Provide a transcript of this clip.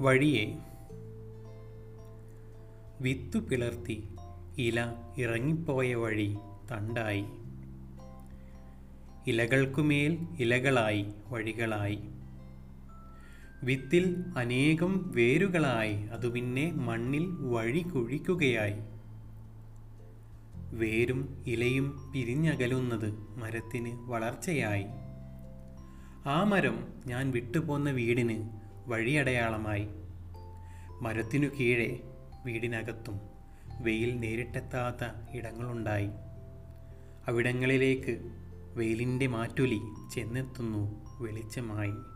വഴിയെ വിത്തു പിളർത്തി ഇല ഇറങ്ങിപ്പോയ വഴി തണ്ടായി. ഇലകൾക്കുമേൽ ഇലകളായി വഴികളായി. വിത്തിൽ അനേകം വേരുകളായി അതു പിന്നെ മണ്ണിൽ വഴി കുഴിക്കുകയായി. വേരും ഇലയും പിരിഞ്ഞകലുന്നത് മരത്തിന് വളർച്ചയായി. ആ മരം ഞാൻ വിട്ടുപോന്ന വീടിന് വഴിയടയാളമായി. മരത്തിനു കീഴെ വീടിനകത്തും വെയിൽ നേരിട്ടെത്താത്ത ഇടങ്ങളുണ്ടായി. അവിടങ്ങളിലേക്ക് വെയിലിന്റെ മാറ്റൊലി ചെന്നെത്തുന്നു വെളിച്ചമായി.